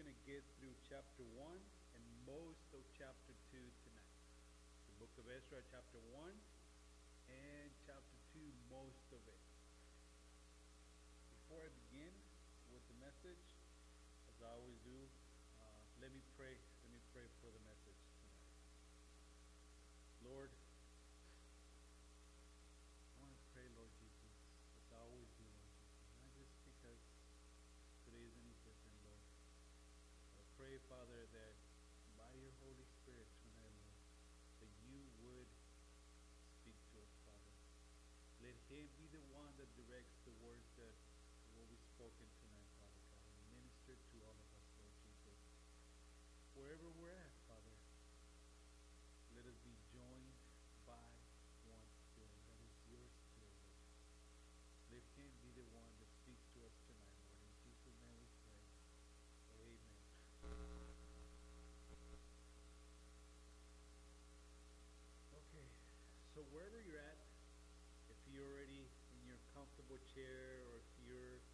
going to get through chapter 1 and most of chapter 2 tonight. The book of Ezra, chapter 1, and chapter 2, most of it. Before I begin with the message, as I always do, uh, let me pray. Let me pray for the message tonight. Lord, I want to pray, Lord Jesus, as I always do, Lord Jesus, not just because today is any different, Lord. I pray, Father, that by your Holy Spirit tonight, Lord, that you would speak to us, Father. Let him be the one that directs the words that will be spoken tonight, Father God, minister to all of us, Lord Jesus. Wherever we're at, Father, let us be joined by one spirit, that is your spirit, Lord. Let him be the one that speaks to us tonight, Lord. In Jesus' name we pray. Amen. Okay, so wherever you're at, if you're already in your comfortable chair or if you're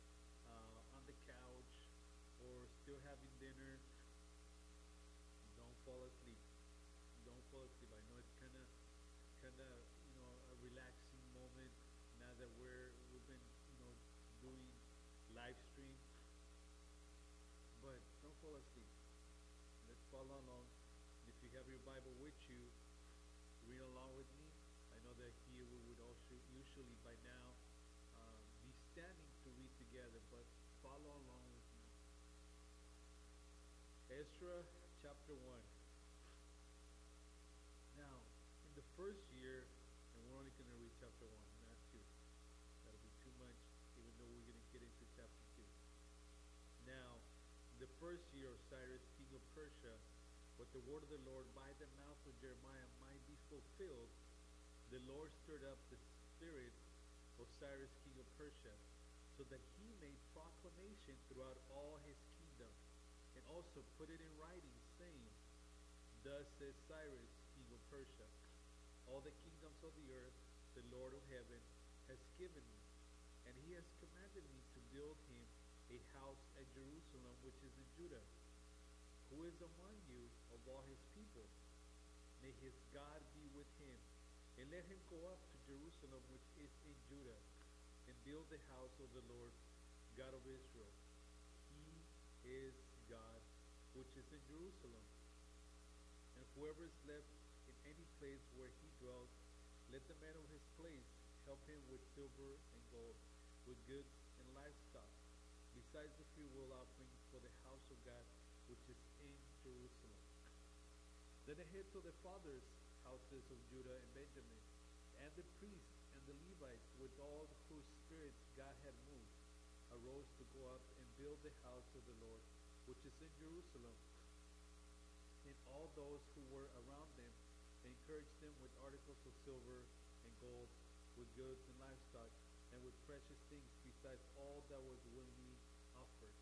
uh, on the couch or still having dinner, don't fall asleep. Don't fall asleep. I know it's kind of, kind of, you know, a relaxing moment now that we're we've been, you know, doing live stream. But don't fall asleep. Let's follow along. If you have your Bible with you, read along with me. I know that here we would usually by now uh, be standing to read together, but follow along with me. Ezra chapter 1. Now, in the first year, and we're only going to read chapter 1, not 2. That'll be too much, even though we're going to get into chapter 2. Now, the first year of Cyrus, king of Persia, what the word of the Lord by the mouth of Jeremiah might be fulfilled, the Lord stirred up the spirit of Cyrus, king of Persia, so that he made proclamation throughout all his kingdom, and also put it in writing, saying, Thus says Cyrus, king of Persia, all the kingdoms of the earth, the Lord of heaven, has given me, and he has commanded me to build him a house at Jerusalem, which is in Judah. Who is among you of all his people? May his God be with him, and let him go up to Jerusalem, which is in Judah, and build the house of the Lord, God of Israel. He is God, which is in Jerusalem. And whoever is left in any place where he dwells, let the man of his place help him with silver and gold, with goods and livestock, besides the freewill offering for the house of God, which is in Jerusalem. Then the heads of the fathers' houses of Judah and Benjamin, and the priests and the Levites, with all whose spirits God had moved, arose to go up and build the house of the Lord, which is in Jerusalem. And all those who were around them encouraged them with articles of silver and gold, with goods and livestock, and with precious things, besides all that was willingly offered.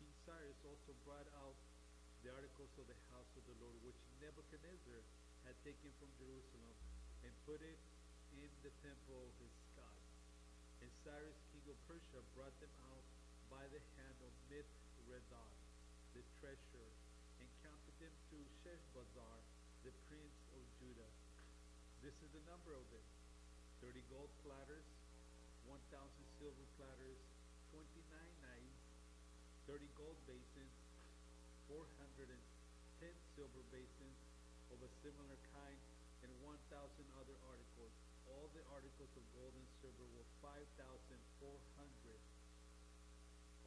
King Cyrus also brought out the articles of the house of the Lord, which Nebuchadnezzar had taken from Jerusalem, and put it in the temple of his God. And Cyrus, king of Persia, brought them out by the hand of Mithredath, the treasurer, and counted them to Sheshbazzar, the prince of Judah. This is the number of them thirty gold platters, one thousand silver platters, twenty nine knives, thirty gold basins, four hundred and ten silver basins of a similar kind, and one thousand other articles. All the articles of gold and silver were five thousand four hundred.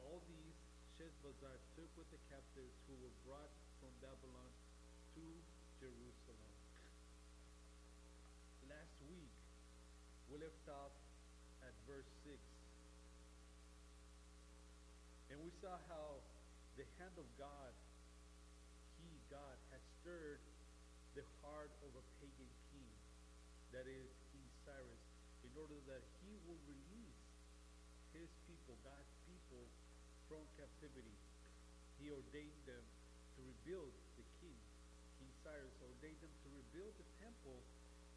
All these Sheshbazzar took with the captives who were brought from Babylon to Jerusalem. Last week, we left off at verse 6. And we saw how the hand of God, He, God, had stirred the heart of a pagan king, that is, order that he would release his people, God's people, from captivity. He ordained them to rebuild the king. King Cyrus ordained them to rebuild the temple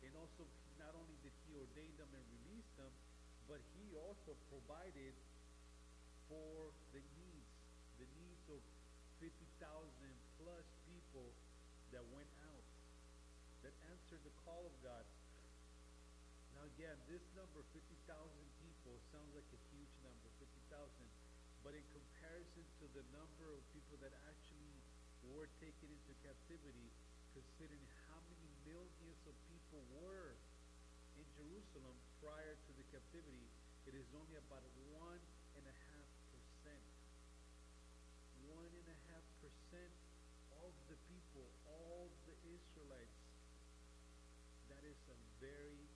And also, not only did he ordain them and release them, but he also provided for the needs, the needs of 50,000 plus people that went out, that answered the call of God. Again, this number, 50,000 people, sounds like a huge number, 50,000. But in comparison to the number of people that actually were taken into captivity, considering how many millions of people were in Jerusalem prior to the captivity, it is only about one and a half percent. One and a half percent of the people, all the Israelites. That is a very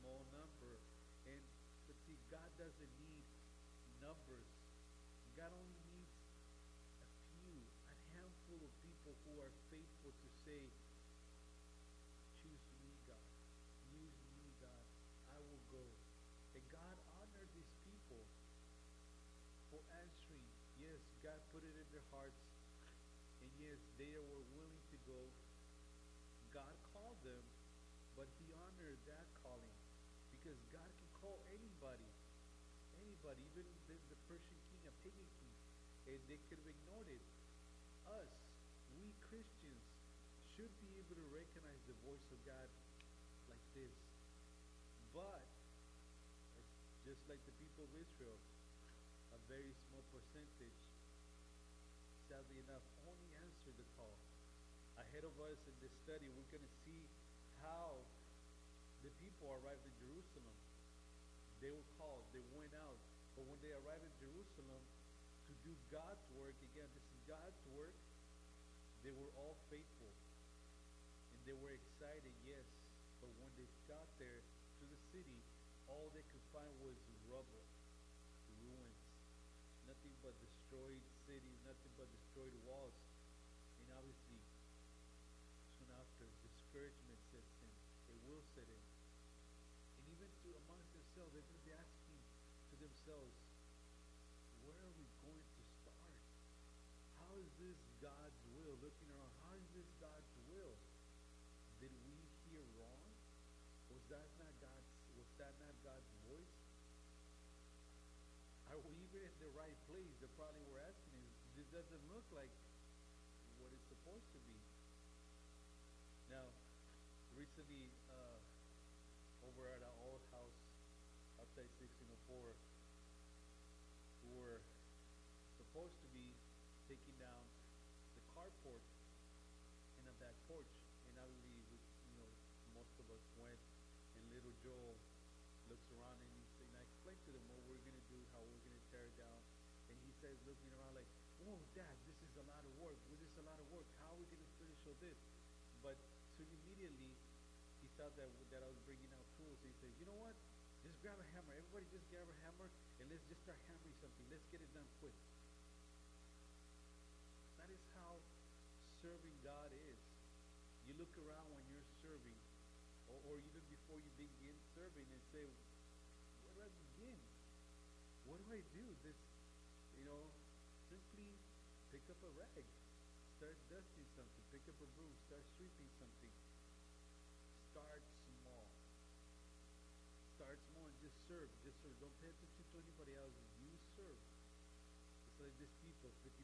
small number. And but see, God doesn't need numbers. God only needs a few, a handful of people who are faithful to say, choose me, God. Use me, God. I will go. And God honored these people for answering. Yes, God put it in their hearts. And yes, they were willing to go. God called them, but he honored that calling. Because God can call anybody. Anybody, even the, the Persian king, a pagan king. And they could have ignored it. Us, we Christians, should be able to recognize the voice of God like this. But, just like the people of Israel, a very small percentage, sadly enough, only answered the call. Ahead of us in this study, we're going to see how the people arrived in Jerusalem. They were called, they went out. But when they arrived in Jerusalem to do God's work, again, this is God's work, they were all faithful. And they were excited, yes. But when they got there to the city, all they could find was rubble, ruins, nothing but destroyed cities, nothing but destroyed walls. And obviously, soon after, discouragement sets in. It will set in. And even to amongst themselves, they're going to be asking themselves, where are we going to start? How is this God's will? Looking around, how is this God's will? Did we hear wrong? Was that not God's was that not God's voice? Are we even in the right place? They probably were asking is this doesn't look like what it's supposed to be. Now, recently, uh, over at our old house outside 1604, we were supposed to be taking down the carport in a back porch. And obviously, you know, most of us went, and little Joel looks around and, he, and I explained to them what we're going to do, how we're going to tear it down. And he says, looking around like, whoa, Dad, this is a lot of work. This is a lot of work. How are we going to finish all this? But soon immediately, he thought that, that I was bringing out tools. He said, you know what? Just grab a hammer. Everybody just grab a hammer and let's just start hammering something. Let's get it done quick. That is how serving God is. You look around when you're serving, or, or even before you begin serving, and say, "Where do I begin? What do I do?" This, you know, simply pick up a rag, start dusting something, pick up a broom, start sweeping something. Start small. Start small and just serve. Just serve. Don't pay attention to anybody else. You serve. It's like these people, 50,000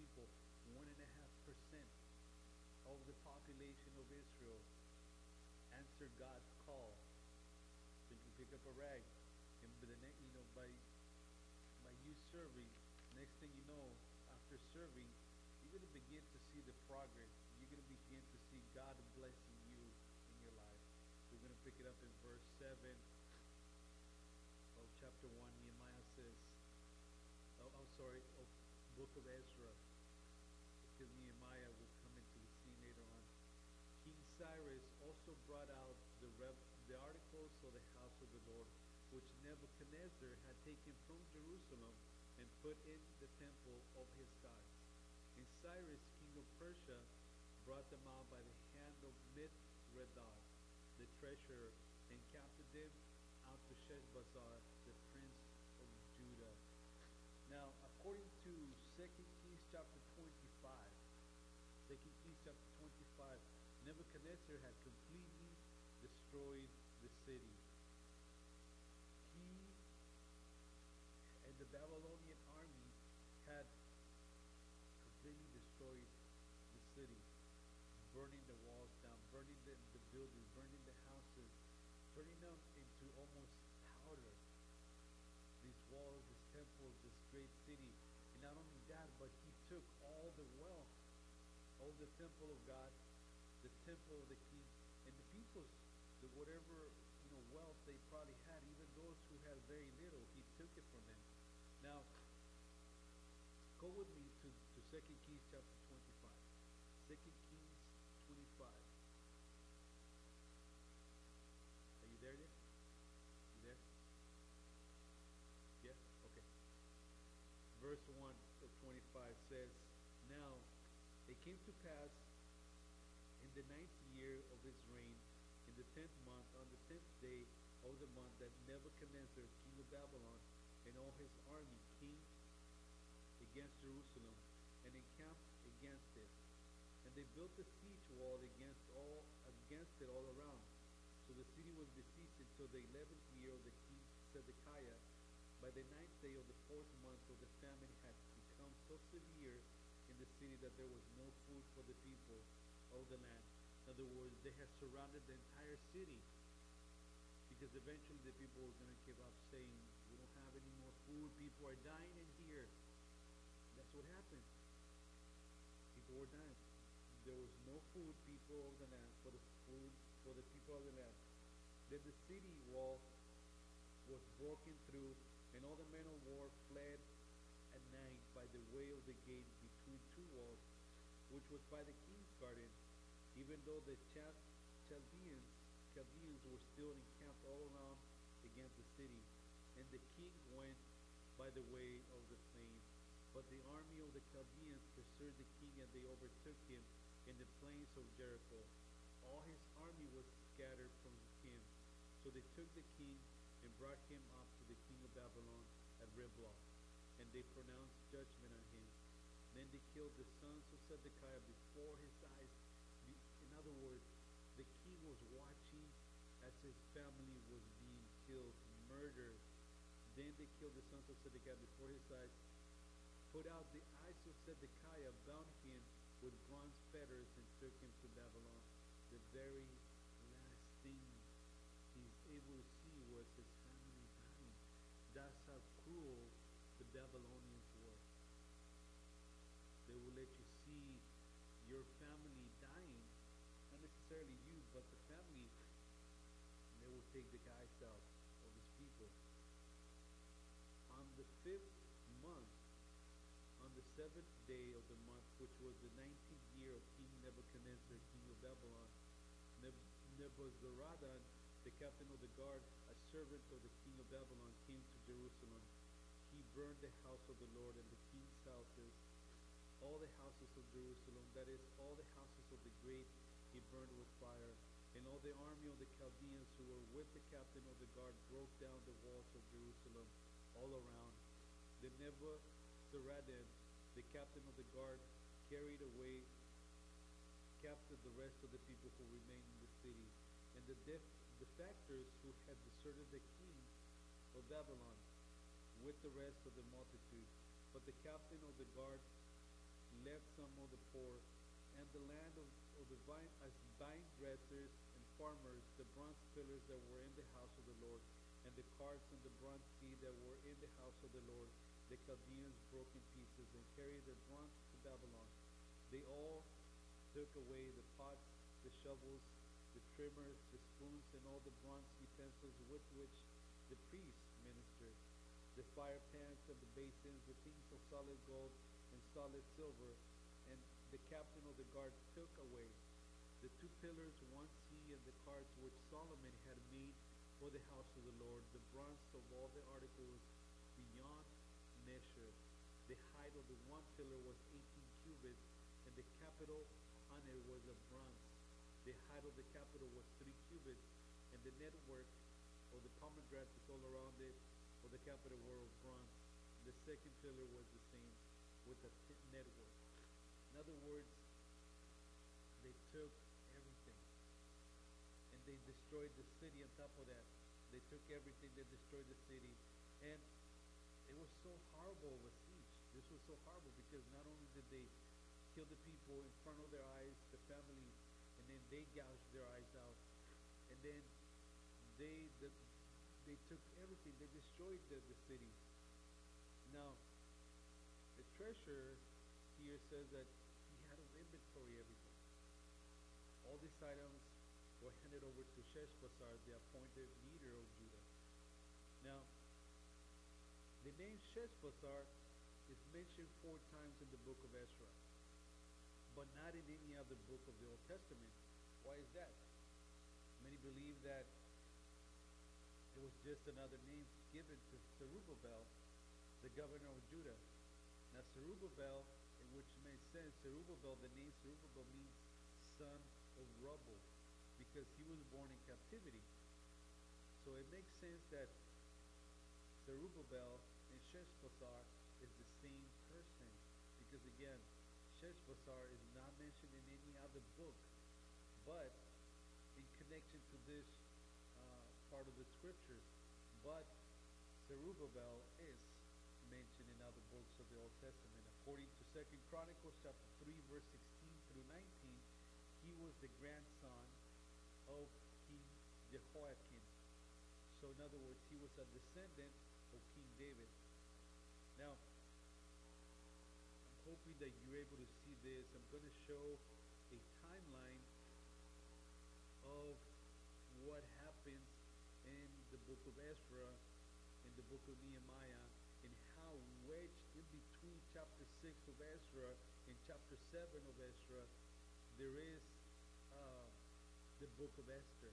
people, one and a half percent of the population of Israel answered God's call. Simply pick up a rag, and by the ne- you know by by you serving, next thing you know, after serving, you're gonna begin to see the progress. You're gonna begin to see God blessing you in your life. We're gonna pick it up in verse seven chapter one. Nehemiah says, "Oh, I'm sorry, of book of Ezra." Because Nehemiah will come into the scene later on. King Cyrus also brought out the, rev- the articles of the house of the Lord, which Nebuchadnezzar had taken from Jerusalem and put in the temple of his gods. And Cyrus, king of Persia, brought them out by the hand of Mithredath, the treasurer, and counted them out to Sheshbazzar, according to 2 Kings chapter 25, 2 Kings chapter 25, Nebuchadnezzar had completely destroyed destroyed the city. He and the Babylonian army had completely destroyed the city, burning the walls down, burning the, the buildings, burning the houses, turning them into almost powder. These walls, this this great city. And not only that, but he took all the wealth, all the temple of God, the temple of the king, and the people's, the whatever you know wealth they probably had, even those who had very little, he took it from them. Now, go with me to, to 2 Kings chapter 25. 2 Kings 25. Are you there yet? You there? Yeah? Okay. Verse 1 of 25 says, Now it came to pass in the ninth year of his reign, in the tenth month, on the tenth day of the month, that Nebuchadnezzar, king of Babylon, and all his army came against Jerusalem and encamped against it. And they built a siege wall against all against it all around. So the city was besieged until the eleventh year of the king Zedekiah. By the ninth day of the fourth month, for the famine had become so severe in the city that there was no food for the people of the land. In other words, they had surrounded the entire city because eventually the people were going to give up saying, we don't have any more food, people are dying in here. That's what happened. People were dying. There was no food, people of the land, for the food for the people of the land. Then the city wall was broken through, and all the men of war fled at night by the way of the gate between two walls, which was by the king's garden, even though the Chal- Chaldeans, Chaldeans were still encamped all around against the city. And the king went by the way of the plain. But the army of the Chaldeans pursued the king, and they overtook him in the plains of Jericho. All his army was scattered from him. So they took the king and brought him up to the king of Babylon at Riblah. And they pronounced judgment on him. Then they killed the sons of Zedekiah before his eyes. In other words, the king was watching as his family was being killed, murdered. Then they killed the sons of Zedekiah before his eyes, put out the eyes of Zedekiah, bound him with bronze fetters, and took him to Babylon. The very last thing he's able to see was his family dying. That's the Babylonians were. They will let you see your family dying, not necessarily you, but the family, and they will take the guys out of his people. On the fifth month, on the seventh day of the month, which was the nineteenth year of King Nebuchadnezzar, king of Babylon, Neb- Nebuzaradan, the captain of the guard, a servant of the king of Babylon, came to Jerusalem. He burned the house of the Lord and the king's houses, all the houses of Jerusalem, that is, all the houses of the great, he burned with fire. And all the army of the Chaldeans who were with the captain of the guard broke down the walls of Jerusalem all around. The Nebuzaradan, the captain of the guard, carried away captured the rest of the people who remained in the city, and the def- defectors who had deserted the king of Babylon with the rest of the multitude. But the captain of the guard left some of the poor, and the land of, of the vine as vine dressers and farmers, the bronze pillars that were in the house of the Lord, and the carts and the bronze sea that were in the house of the Lord, the Chaldeans broke in pieces and carried their bronze to Babylon. They all took away the pots, the shovels, the trimmers, the spoons, and all the bronze utensils with which the priests the fire pans of the basins, the things of solid gold and solid silver, and the captain of the guard took away the two pillars, one sea, and the carts which Solomon had made for the house of the Lord, the bronze of all the articles beyond measure. The height of the one pillar was eighteen cubits, and the capital on it was of bronze. The height of the capital was three cubits, and the network of the pomegranates all around it the capital were of bronze. The second pillar was the same, with the network. In other words, they took everything, and they destroyed the city on top of that. They took everything, they destroyed the city. And it was so horrible of a siege. This was so horrible because not only did they kill the people in front of their eyes, the family, and then they gouged their eyes out. And then they the, they took everything, they destroyed the, the city. Now, the treasurer here says that he had to inventory of everything. All these items were handed over to Sheshbazzar, the appointed leader of Judah. Now, the name Sheshbazzar is mentioned four times in the book of Ezra, but not in any other book of the Old Testament. Why is that? Many believe that was just another name given to Zerubbabel, the governor of Judah. Now, Zerubbabel, in which makes sense, Zerubbabel, the name Zerubbabel means son of rubble, because he was born in captivity. So it makes sense that Zerubbabel and Sheshbazzar is the same person, because again, Sheshbazzar is not mentioned in any other book, but in connection to this part of the scriptures. But Zerubbabel is mentioned in other books of the Old Testament. According to Second Chronicles chapter 3, verse 16 through 19, he was the grandson of King Jehoiakim. So in other words, he was a descendant of King David. Now, I'm hoping that you're able to see this. I'm going to show a timeline of what book of Ezra, in the book of Nehemiah, and how wedged in between chapter 6 of Ezra and chapter 7 of Ezra, there is uh, the book of Esther.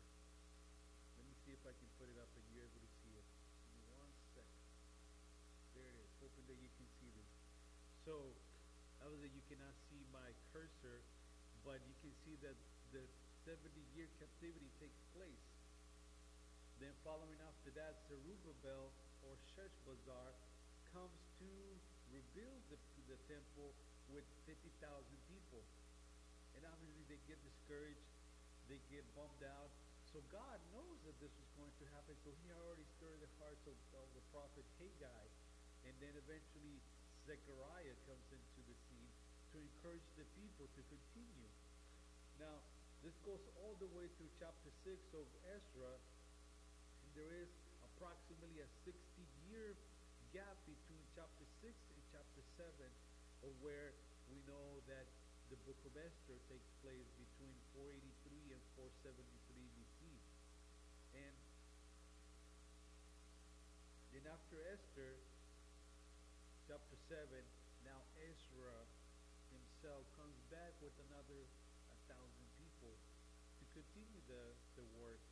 Let me see if I can put it up and you're able to see it. One second. There it is. Hoping that you can see this. So, obviously you cannot see my cursor, but you can see that the 70 year captivity takes place. Then following after that, Zerubbabel or Sheshbazzar comes to rebuild the, the temple with 50,000 people. And obviously they get discouraged, they get bummed out. So God knows that this was going to happen, so he already stirred the hearts of, of the prophet Haggai. And then eventually Zechariah comes into the scene to encourage the people to continue. Now, this goes all the way through chapter 6 of Ezra, there is approximately a 60 year gap between chapter 6 and chapter 7, of where we know that the book of Esther takes place between 483 and 473 BC. And then after Esther, chapter 7, now Ezra himself comes back with another thousand people to continue the, the work.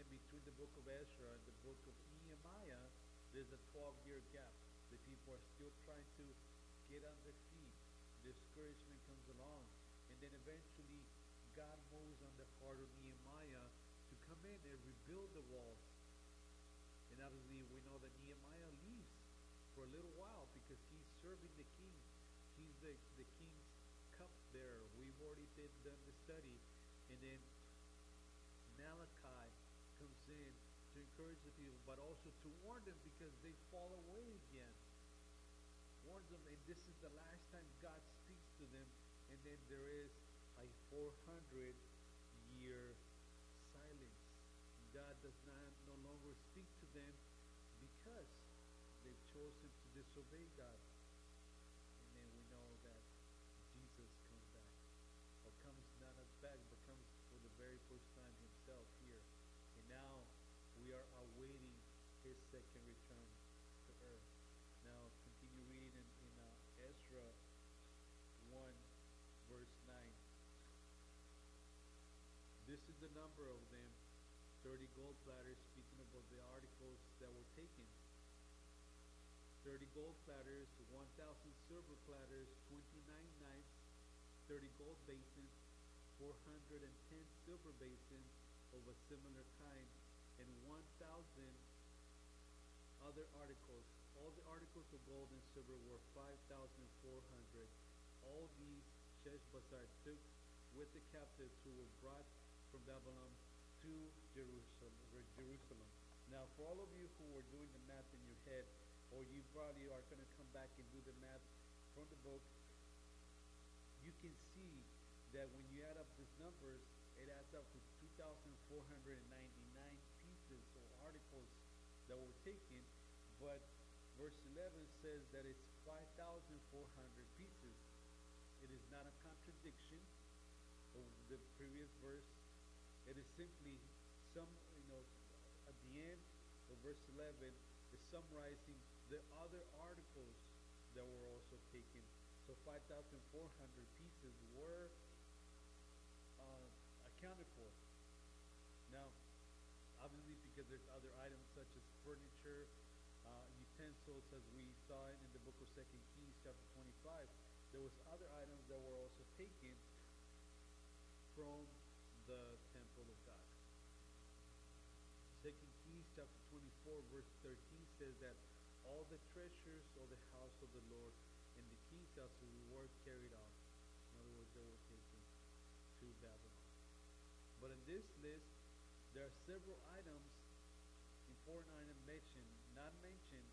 Then between the book of Ezra and the book of Nehemiah, there's a 12 year gap. The people are still trying to get on their feet. Discouragement comes along. And then eventually, God moves on the heart of Nehemiah to come in and rebuild the walls. And obviously, we know that Nehemiah leaves for a little while because he's serving the king. He's the, the king's cupbearer. We've already did, done the study. And then Malachi comes in to encourage the people, but also to warn them because they fall away again. Warns them, and this is the last time God speaks to them. And then there is a 400 year silence. God does not no longer speak to them because they've chosen to disobey God. And then we know that Jesus comes back. Or comes not as back, but comes for the very first time himself here. And now are awaiting his second return to earth. Now continue reading in, in uh, Ezra 1 verse 9. This is the number of them 30 gold platters, speaking about the articles that were taken. 30 gold platters, 1,000 silver platters, 29 knives, 30 gold basins, 410 silver basins of a similar kind, and 1,000 other articles. All the articles of gold and silver were 5,400. All these Sheshbazzar took with the captives who were brought from Babylon to Jerusalem. Now, for all of you who are doing the math in your head, or you probably are going to come back and do the math from the book, you can see that when you add up these numbers, it adds up to 2,499 pieces or articles that were taken, but verse 11 says that it's 5,400 pieces. It is not a contradiction of the previous verse. It is simply some, you know, at the end of verse 11 is summarizing the other articles that were also taken. So 5,400 pieces were uh, accounted for. Now, obviously, because there's other items furniture, uh, utensils, as we saw in the book of Second Kings, chapter 25, there was other items that were also taken from the temple of God. Second Kings chapter 24, verse 13 says that all the treasures of the house of the Lord and the king's house were carried off. In other words, they were taken to Babylon. But in this list, there are several items, important items mentioned, not mentioned,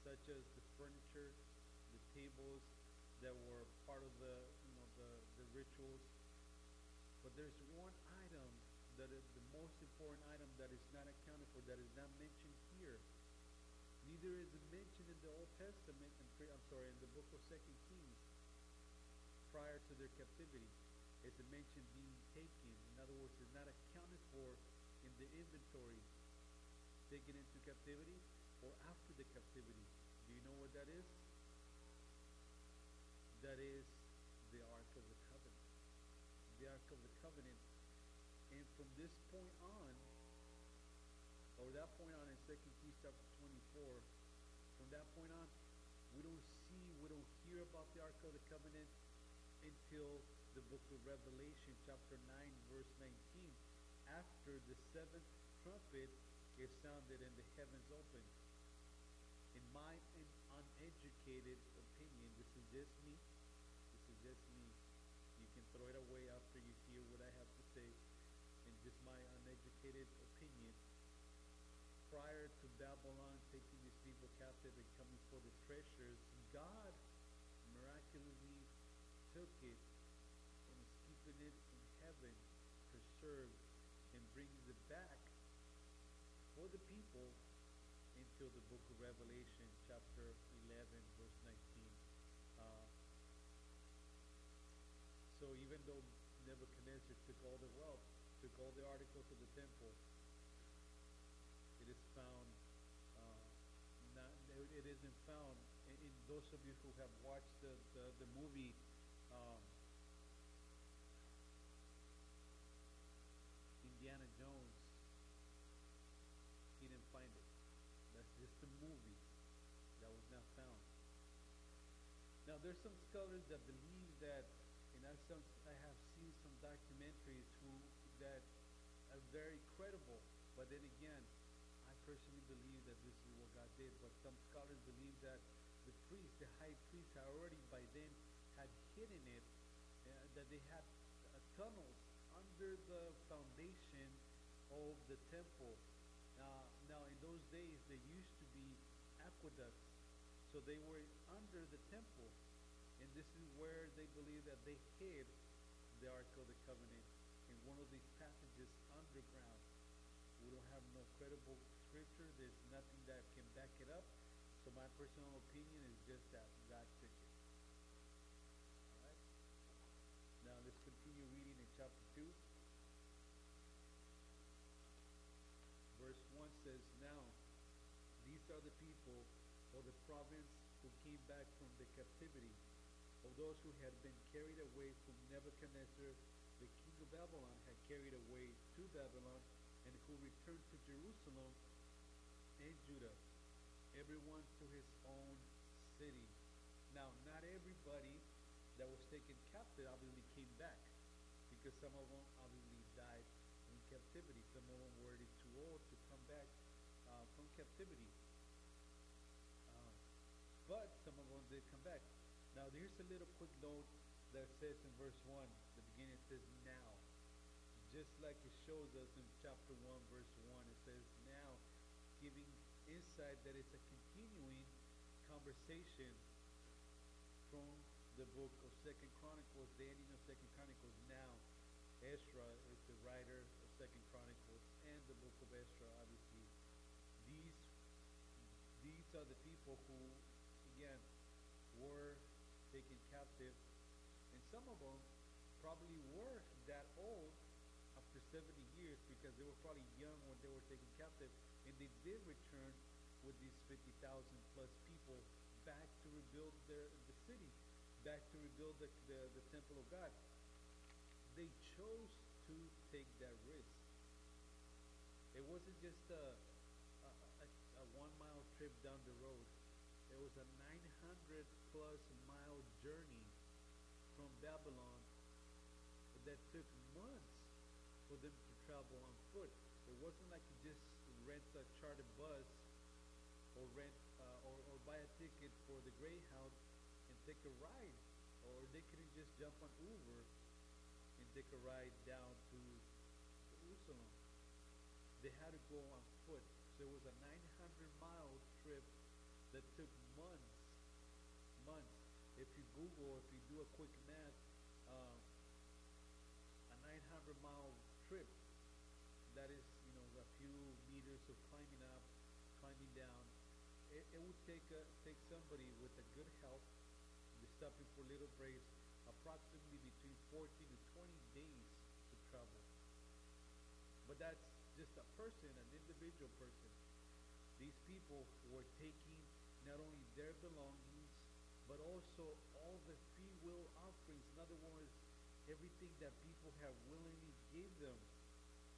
such as the furniture, the tables that were part of the, you know, the, the rituals. But there's one item that is the most important item that is not accounted for, that is not mentioned here. Neither is it mentioned in the Old Testament, and I'm sorry, in the book of Second Kings, prior to their captivity. It's a mention being taken. In other words, it's not accounted for in the inventory taken into captivity or after the captivity. Do you know what that is? That is the Ark of the Covenant. The Ark of the Covenant. And from this point on, or that point on in 2 Kings chapter 24, from that point on, we don't see, we don't hear about the Ark of the Covenant until the book of Revelation, chapter 9, verse 19, after the seventh trumpet is sounded and the heavens opened. In my uneducated opinion, this is just me, this is just me. You can throw it away after you hear what I have to say. In just my uneducated opinion, prior to Babylon taking these people captive and coming for the treasures, God miraculously took it and is keeping it in heaven, preserved, and brings it back for the people until the book of Revelation, chapter 11, verse 19. Uh, so even though Nebuchadnezzar took all the wealth, took all the articles of the temple, it is found, uh, not, it isn't found. In, in those of you who have watched the, the, the movie, um, Indiana Jones, he didn't find it. That's just a movie that was not found. Now, there's some scholars that believe that, and I, some, I have seen some documentaries who that are very credible, but then again, I personally believe that this is what God did. But some scholars believe that the priest, the high priest, had already by then had hidden it, uh, that they had uh, tunnels under the foundation of the temple. Uh, now, in those days, there used to be aqueducts, so they were under the temple, and this is where they believe that they hid the Ark of the Covenant in one of these passages underground. We don't have no credible scripture. There's nothing that can back it up. So my personal opinion is just that God took it. All right. Now let's continue reading in chapter two. Verse one says, "Now these are the people of the province who came back from the captivity of those who had been carried away from Nebuchadnezzar, the king of Babylon, had carried away to Babylon, and who returned to Jerusalem and Judah, everyone to his own city. Now, not everybody that was taken captive obviously came back, because some of them obviously died in captivity. Some of them were too old to come back uh, from captivity. Uh, but some of them did come back. Now, here's a little quick note that says in verse 1, the beginning it says, Now, just like it shows us in chapter 1, verse 1, it says, Now, giving insight that it's a continuing conversation from the book of Second Chronicles, the ending of Second Chronicles. Now, Ezra is the writer of Second Chronicles and the book of Ezra, obviously. These these are the people who, again, were taken captive, and some of them probably were that old after 70 years because they were probably young when they were taken captive, and they did return with these 50,000 plus people back to rebuild their the city, back to rebuild the, the, the temple of God. They chose to take that risk. It wasn't just a, a, a, a one mile trip down the road. It was a 900 plus journey from Babylon that took months for them to travel on foot. It wasn't like you just rent a charter bus or rent uh, or, or buy a ticket for the Greyhound and take a ride, or they couldn't just jump on Uber and take a ride down to Jerusalem. They had to go on foot. So it was a 900 mile trip that took. Months. Google, if you do a quick math, uh, a 900 mile trip, that is, you know, a few meters of climbing up, climbing down. It, it would take a, take somebody with a good health, stopping for little breaks, approximately between 14 to 20 days to travel. But that's just a person, an individual person. These people were taking not only their belongings, but also all the free will offerings. In other words, everything that people have willingly gave them,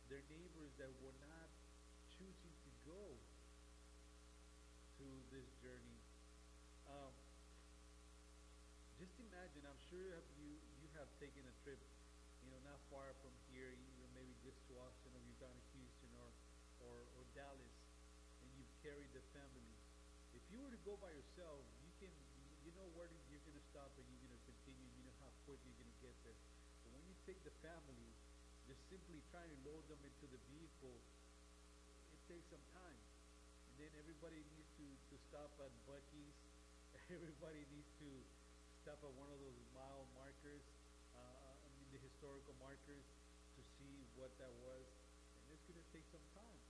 their neighbors that were not choosing to go to this journey. Um, just imagine, I'm sure you you have taken a trip, you know, not far from here, even maybe just to Austin or you've gone to Houston or, or, or Dallas, and you've carried the family. If you were to go by yourself, you know where you're going to stop and you're going to continue. You know how quick you're going to get there. But when you take the family, just simply trying to load them into the vehicle, it takes some time. And then everybody needs to, to stop at Buc-ee's. Everybody needs to stop at one of those mile markers, uh, I mean the historical markers, to see what that was. And it's going to take some time.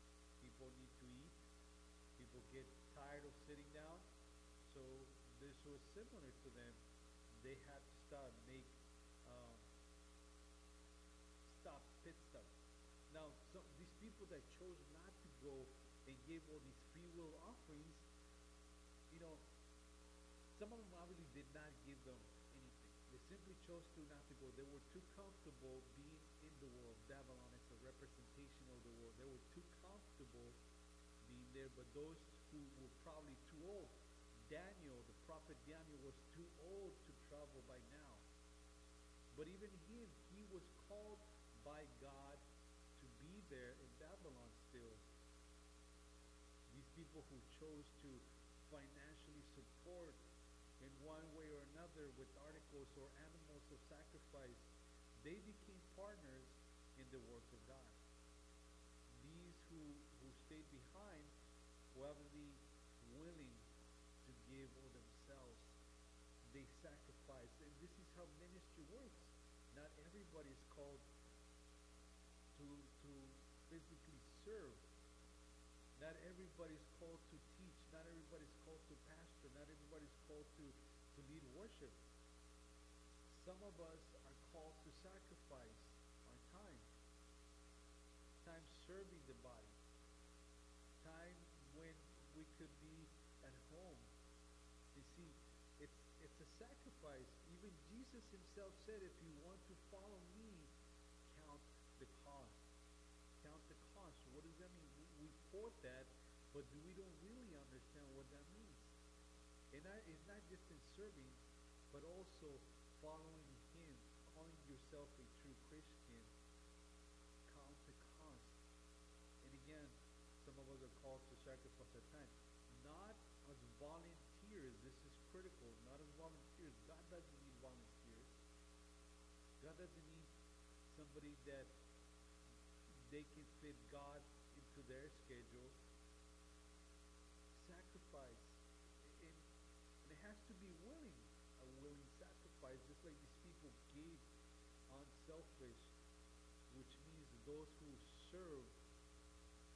People need to eat. People get tired of sitting down. So was similar to them. They had to stop, make um, stop, pit stop. Now, some, these people that chose not to go and gave all these free will offerings, you know, some of them obviously did not give them anything. They simply chose to not to go. They were too comfortable being in the world. Babylon is a representation of the world. They were too comfortable being there, but those who were probably too old. Daniel, the prophet Daniel, was too old to travel by now. But even him, he was called by God to be there in Babylon still. These people who chose to financially support in one way or another with articles or animals of sacrifice, they became partners in the work of God. These who, who stayed behind were willing to give of themselves. They sacrificed. And this is how ministry works. Not everybody is called to, to physically serve. Not everybody is called to teach. Not everybody is called to pastor. Not everybody is called to, to lead worship. Some of us are called to sacrifice our time. Time serving the body. Time when we could be at home. You see, it's it's a sacrifice. Even Jesus himself said, if you want to follow me, count the cost. Count the cost. What does that mean? We, quote that, but we don't really understand what that means. And is not just in serving, but also following him, calling yourself a true Christian. Count the cost. And again, some of us are called to sacrifice our time. Not as volunteers. This is critical. Not as volunteers. God doesn't need volunteers. God doesn't need somebody that they can fit God into their schedule. Sacrifice. And, and it has to be willing, a willing sacrifice, just like these people gave unselfish, which means those who serve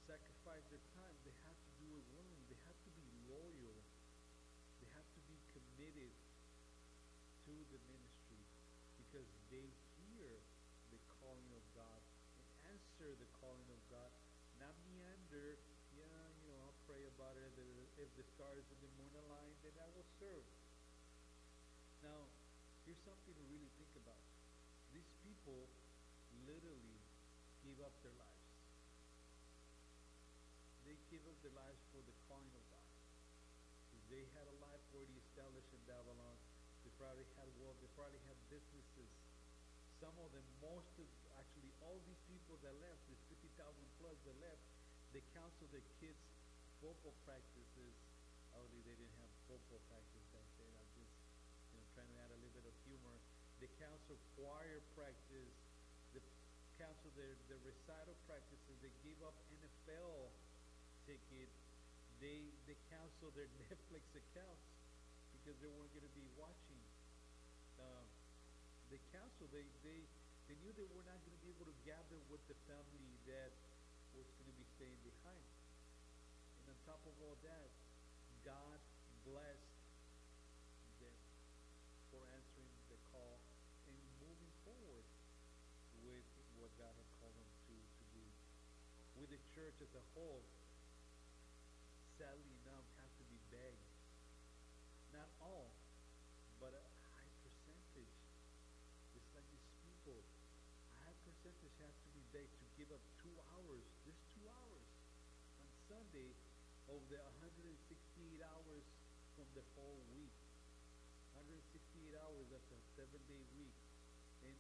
sacrifice their time, they have to do it willingly. They have to be loyal. They have to be committed to the ministry because they hear the calling of God and answer the calling of God. Not meander, yeah, you know, I'll pray about it. If the stars and the moon align, then I will serve. Now, here's something to really think about. These people literally gave up their lives. They gave up their lives for the calling of God. They had a life established in Babylon. They probably had wealth. They probably had businesses. Some of them, most of, actually, all these people that left, these 50,000 plus that left, they counseled their kids football practices. Obviously, they didn't have football practice back then. I'm just, you know, trying to add a little bit of humor. They counseled choir practice. They counseled their, their recital practices. They gave up NFL ticket. They they canceled their Netflix accounts because they weren't going to be watching. Um, they canceled. They they they knew they were not going to be able to gather with the family that was going to be staying behind. And on top of all that, God blessed them for answering the call and moving forward with what God had called them to, to do. With the church as a whole, sadly enough, have to be begged. Not all, but a high percentage. Just like these people, a high percentage has to be begged to give up two hours, just two hours on Sunday of the 168 hours from the whole week. 168 hours, that's a seven day week. In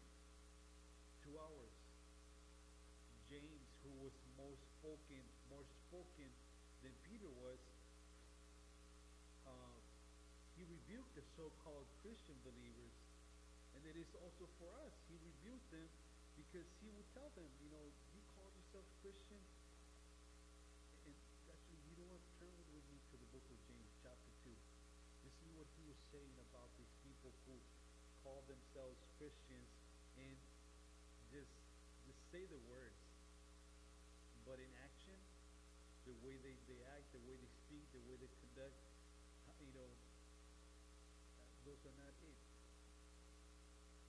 two hours. James, who was more spoken, more spoken than Peter was, uh, he rebuked the so-called Christian believers, and it is also for us. He rebuked them because he would tell them, you know, you call yourself Christian, and actually, you know what? Turn with me to the book of James, chapter two. This is what he was saying about these people who call themselves Christians and just just say the words, but in action, the way they, they act, the way they speak, the way they conduct, you know, those are not.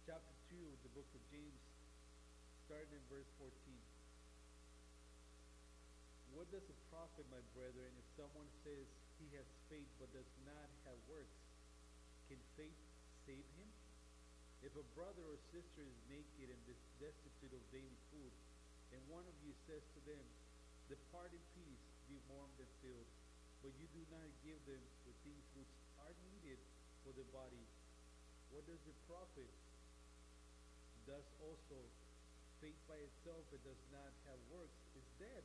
Chapter 2 of the book of James, starting in verse 14. What does it profit, my brethren, if someone says he has faith but does not have works? Can faith save him? If a brother or sister is naked and destitute of daily food, and one of you says to them, Depart in peace, be warmed and filled, but you do not give them the things which are needed for the body, what does it profit? Thus also, faith by itself, it does not have works, is dead.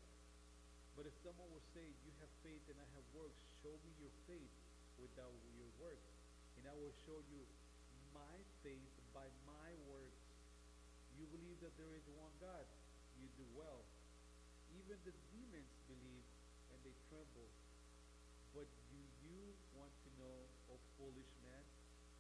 But if someone will say, You have faith and I have works, show me your faith without your works, and I will show you my faith by my works. You believe that there is one God, you do well. Even the demons believe and they tremble. But do you want to know, O foolish man,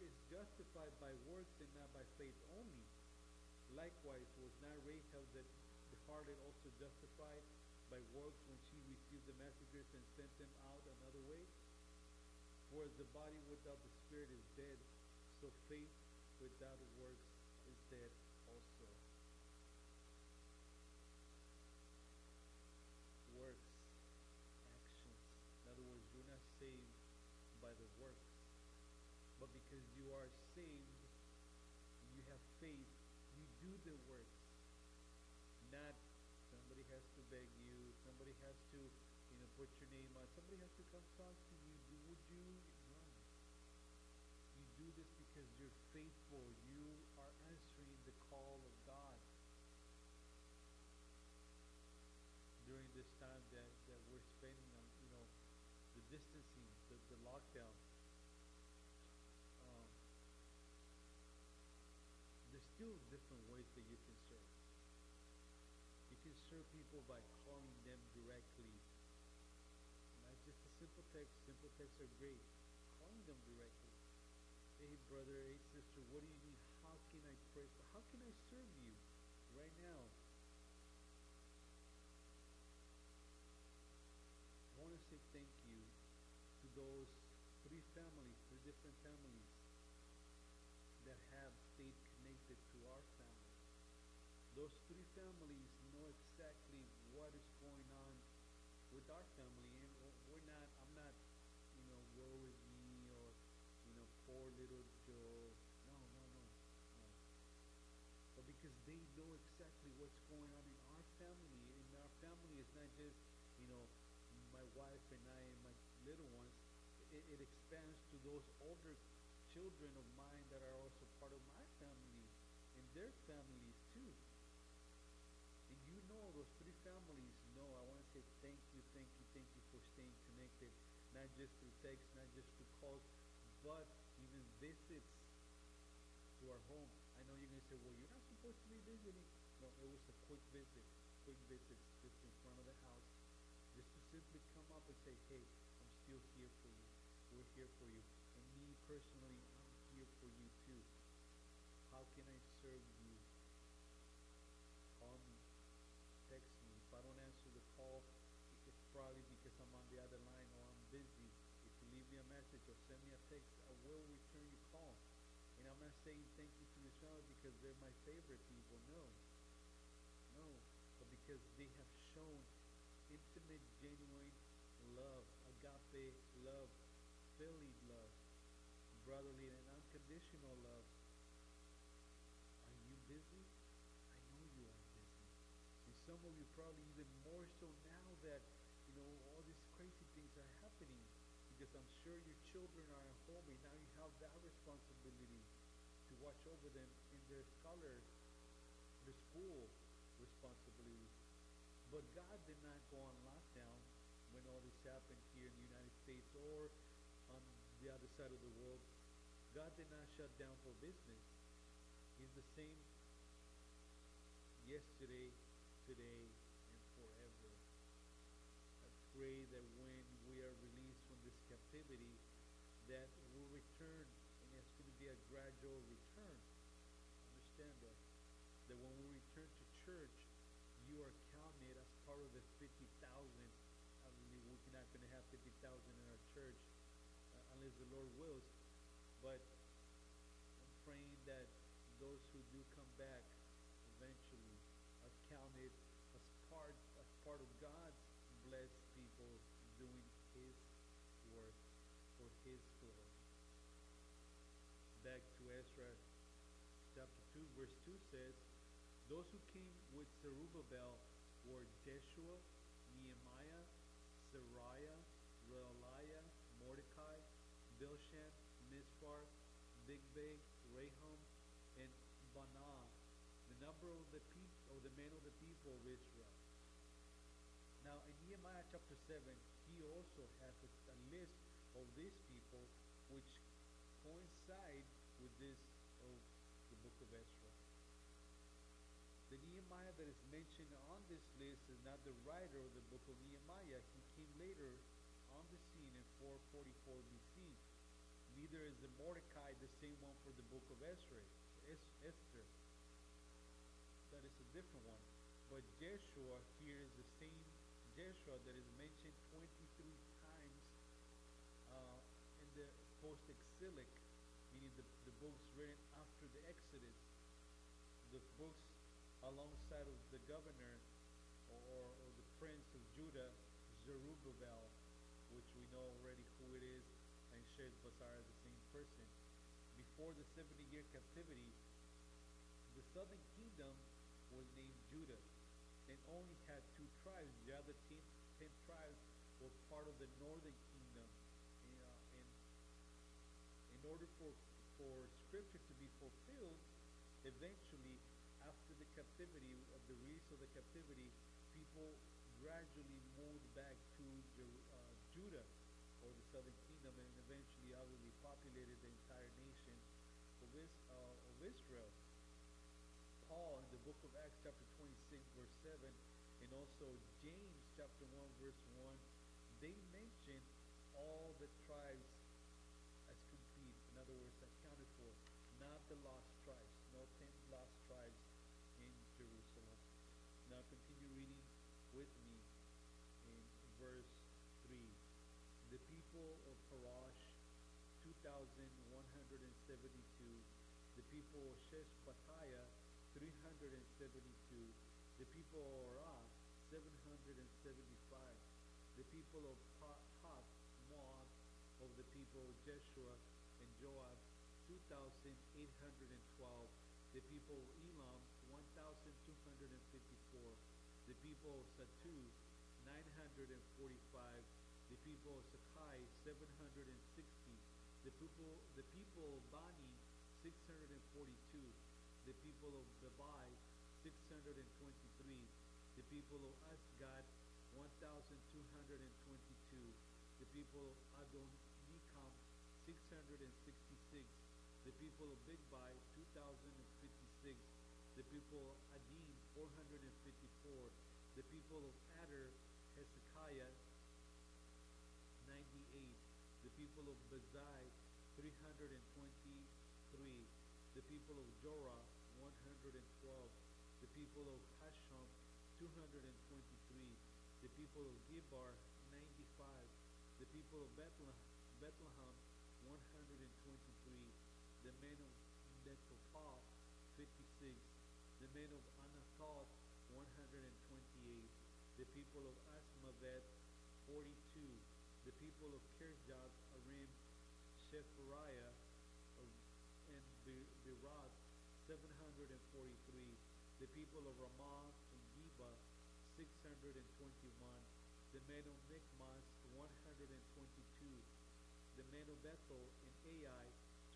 is justified by works and not by faith only. Likewise, was not Rahab that departed also justified by works when she received the messengers and sent them out another way? For as the body without the spirit is dead, so faith without works is dead also. Works, actions. In other words, you're not saved by the works, but because you are saved, you have faith, you do the works. Not somebody has to beg you, somebody has to, you know, put your name on. Somebody has to come talk to you. Do- Would you? No. You do this because you're faithful. You are answering the call of God. During this time that, that we're spending on, you know, the distancing, the, the lockdown. Um, there's still different ways that you can serve. You can serve people by calling them directly. Not just a simple text. Simple texts are great. Calling them directly. Hey brother, hey sister, what do you need? How can I pray? How can I serve you right now? I want to say thank you to those three families, three different families that have stayed connected to our family. Those three families know exactly what is going on with our family, and we're not. I'm not, you know, woe is me or, you know, poor little Joe. No, no, no, no. But because they know exactly what's going on in our family, and our family is not just, you know, my wife and I and my little ones. It, it expands to those older children of mine that are also part of my family and their families know those three families know. I want to say thank you, thank you, thank you for staying connected, not just through text, not just through calls, but even visits to our home. I know you're gonna say, well, you're not supposed to be visiting. No, it was a quick visit, quick visits just in front of the house, just to simply come up and say, hey, I'm still here for you. We're here for you. And me personally, I'm here for you too. How can I serve you? Call me, text me. If I don't answer the call, it's probably because I'm on the other line or I'm busy. If you leave me a message or send me a text, I will return your call. And I'm not saying thank you to this family because they're my favorite people. No. No. But because they have shown intimate, genuine love, agape love, filial love, brotherly and unconditional love. Are you busy? I know you are busy. And some of you probably even more so now that, you know, all these crazy things are happening. Because I'm sure your children are at home now you have that responsibility to watch over them in their scholars, the school responsibilities. But God did not go on lockdown when all this happened here in the United States or on the other side of the world. God did not shut down for business. He's the same yesterday, today, and forever. I pray that when we are captivity, that we'll return, and it's going to be a gradual return. Understand that. That when we return to church, you are counted as part of the 50,000. I mean, we're not going to have 50,000 in our church uh, unless the Lord wills. But I'm praying that those who do come back eventually are counted as part as part of God's blessed people doing His work for His glory. Back to Ezra chapter 2, verse 2 says, Those who came with Zerubbabel were Jeshua, Nehemiah, Seraiah, Reelaiah, Mordecai, Bilshan, Mispar, Bigvig, Rehum, and Baanah, the number of the people, of the men of the people of Israel. Now in Nehemiah chapter 7, he also has a, list of these people coincide with this of the book of Ezra. The Nehemiah that is mentioned on this list is not the writer of the book of Nehemiah. He came later on the scene in 444 BC. Neither is the Mordecai the same one for the book of Ezra. Es- Esther. That is a different one. But Jeshua here is the same Jeshua that is mentioned 23 times uh, in the meaning the, the books written after the Exodus. The books alongside of the governor or, or the prince of Judah, Zerubbabel, which we know already who it is, and Sheshbazzar is the same person. Before the 70 year captivity, the southern kingdom was named Judah and only had two tribes. The other ten, ten tribes were part of the northern in order for, for scripture to be fulfilled, eventually, after the captivity, of the release of the captivity, people gradually moved back to uh, Judah or the southern kingdom and eventually obviously populated the entire nation of, Is- uh, of Israel. Paul in the book of Acts chapter 26 verse 7 and also James chapter 1 verse 1 they mention all the tribes other words accounted for not the lost tribes no 10 lost tribes in Jerusalem. Now continue reading with me in verse 3 the people of Parosh 2172 the people of Sheshbatiah 372 the people of Orah 775 the people of Pahath Moab. Of the people of Jeshua Joab 2812 the people of Elam 1254 the people of Zattu 945 the people of Zaccai 760 the people the people of Bani 642 the people of Bebai 623 the people of Azgad 1222 the people of Adonikam 666 the people of Bigvai 2056 the people of Adin 454 the people of Adar Hezekiah 98 the people of Bezai 323 the people of Jorah 112 the people of Hashum 223 the people of Gibbar 95 the people of Bethlehem, Bethlehem 123 the men of Netophah 56 the men of Anathoth 128 the people of Azmaveth, 42 the people of Kirjath Arim Shephariah and Berat 743 the people of Ramah and Geba 621 the men of Michmas 122 the men of Bethel and Ai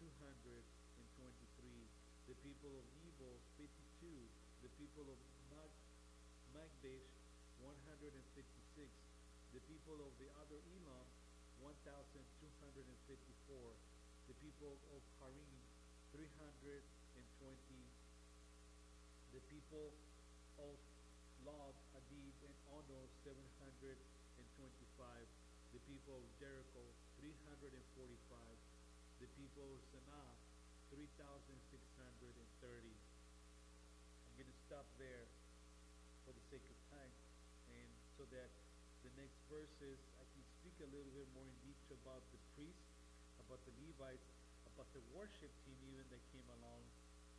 223 the people of Nebo 52 the people of Mag Magbish 156 the people of the other Elam 1254 the people of Harim 320 the people of Lod, Hadid, and Ono 725 the people of Jericho 345 the people of Senaah 3630 I'm going to stop there for the sake of time and so that the next verses I can speak a little bit more in detail about the priests, about the Levites, about the worship team even that came along,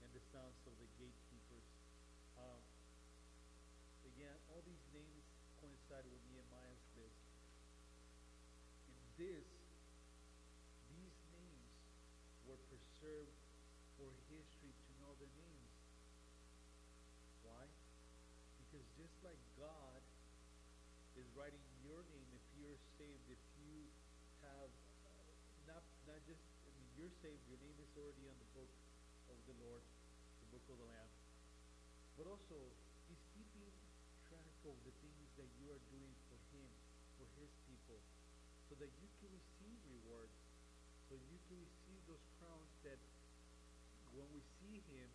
and the sons of the gatekeepers. Um, again, all these names coincide with Nehemiah's list. And this, these names preserved for history to know the names. Why? Because just like God is writing your name if you're saved, if you have not not just I mean you're saved, your name is already on the book of the Lord, the book of the Lamb. But also He's keeping track of the things that you are doing for Him, for His people, so that you can receive rewards, so you can receive those crowns that when we see Him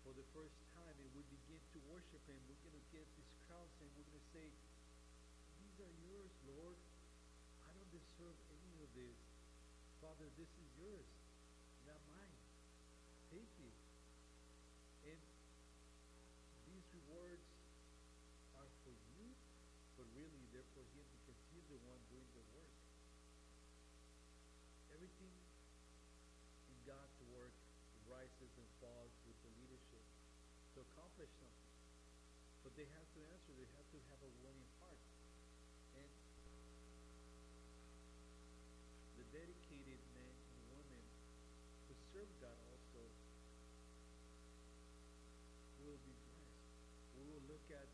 for the first time and we begin to worship Him, we're going to get these crowns and we're going to say, these are yours, Lord. I don't deserve any of this. Father, this is yours, not mine. Take it. And these rewards are for you, but really they're for Him because He's the one doing the work. Everything in God's work rises and falls with the leadership to accomplish something. But they have to answer, they have to have a willing heart. And the dedicated men and women who serve God also will be blessed. We will look at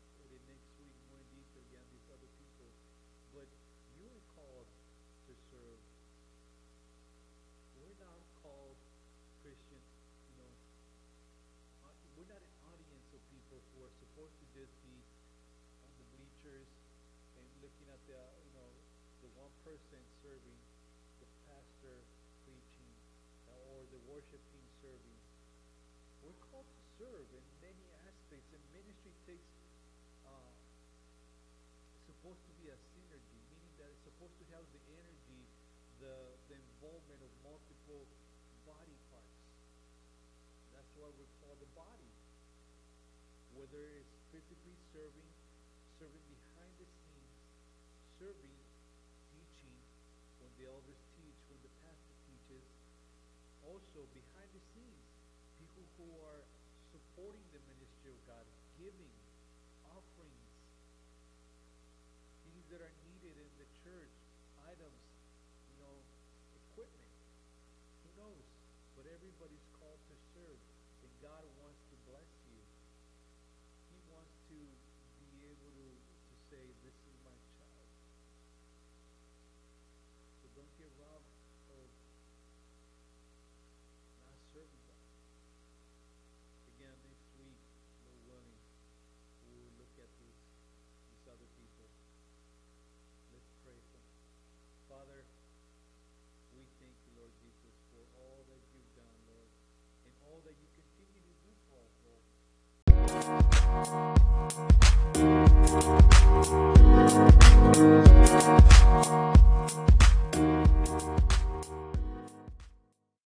Christian, you know, uh, we're not an audience of people who are supposed to just be on the bleachers and looking at the, you know, the one person serving, the pastor preaching, uh, or the worship team serving. We're called to serve in many aspects, and ministry takes uh, supposed to be a synergy, meaning that it's supposed to have the energy, the the involvement of multiple that's why we're called the body. Whether it's physically serving, serving behind the scenes, serving, teaching, when the elders teach, when the pastor teaches, also behind the scenes, people who are supporting the ministry of God, giving offerings, things that are needed in the church, items, you know, equipment. Who knows? But everybody's called to serve, and God wants to bless you. He wants to be able to, to say, This